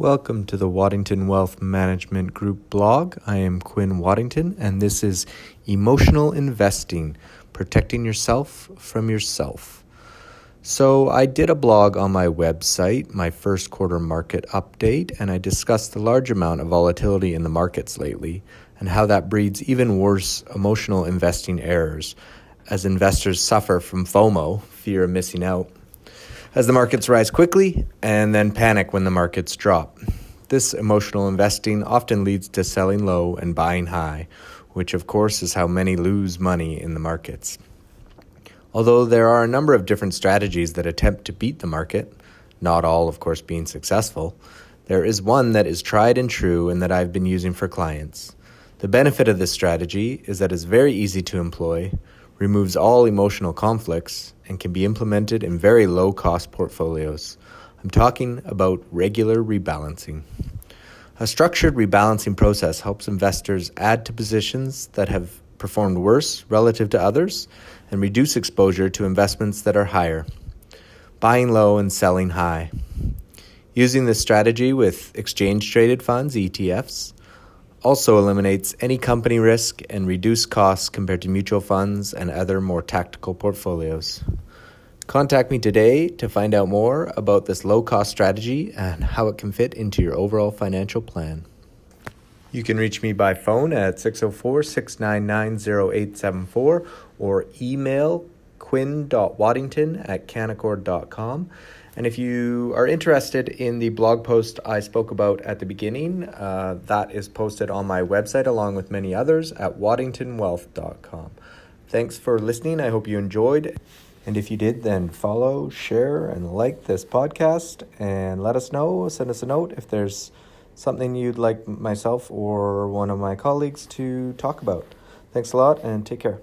Welcome to the Waddington Wealth Management Group blog. I am Quinn Waddington, and this is Emotional Investing Protecting Yourself from Yourself. So, I did a blog on my website, my first quarter market update, and I discussed the large amount of volatility in the markets lately and how that breeds even worse emotional investing errors as investors suffer from FOMO, fear of missing out as the markets rise quickly and then panic when the markets drop. This emotional investing often leads to selling low and buying high, which of course is how many lose money in the markets. Although there are a number of different strategies that attempt to beat the market, not all, of course, being successful, there is one that is tried and true and that I've been using for clients. The benefit of this strategy is that it's very easy to employ, removes all emotional conflicts, and can be implemented in very low cost portfolios. I'm talking about regular rebalancing. A structured rebalancing process helps investors add to positions that have performed worse relative to others and reduce exposure to investments that are higher, buying low and selling high. Using this strategy with exchange traded funds, ETFs, also eliminates any company risk and reduce costs compared to mutual funds and other more tactical portfolios. Contact me today to find out more about this low cost strategy and how it can fit into your overall financial plan. You can reach me by phone at 604 699 0874 or email quinn.waddington at canaccord.com. And if you are interested in the blog post I spoke about at the beginning, uh, that is posted on my website along with many others at waddingtonwealth.com. Thanks for listening. I hope you enjoyed. And if you did, then follow, share, and like this podcast and let us know. Send us a note if there's something you'd like myself or one of my colleagues to talk about. Thanks a lot and take care.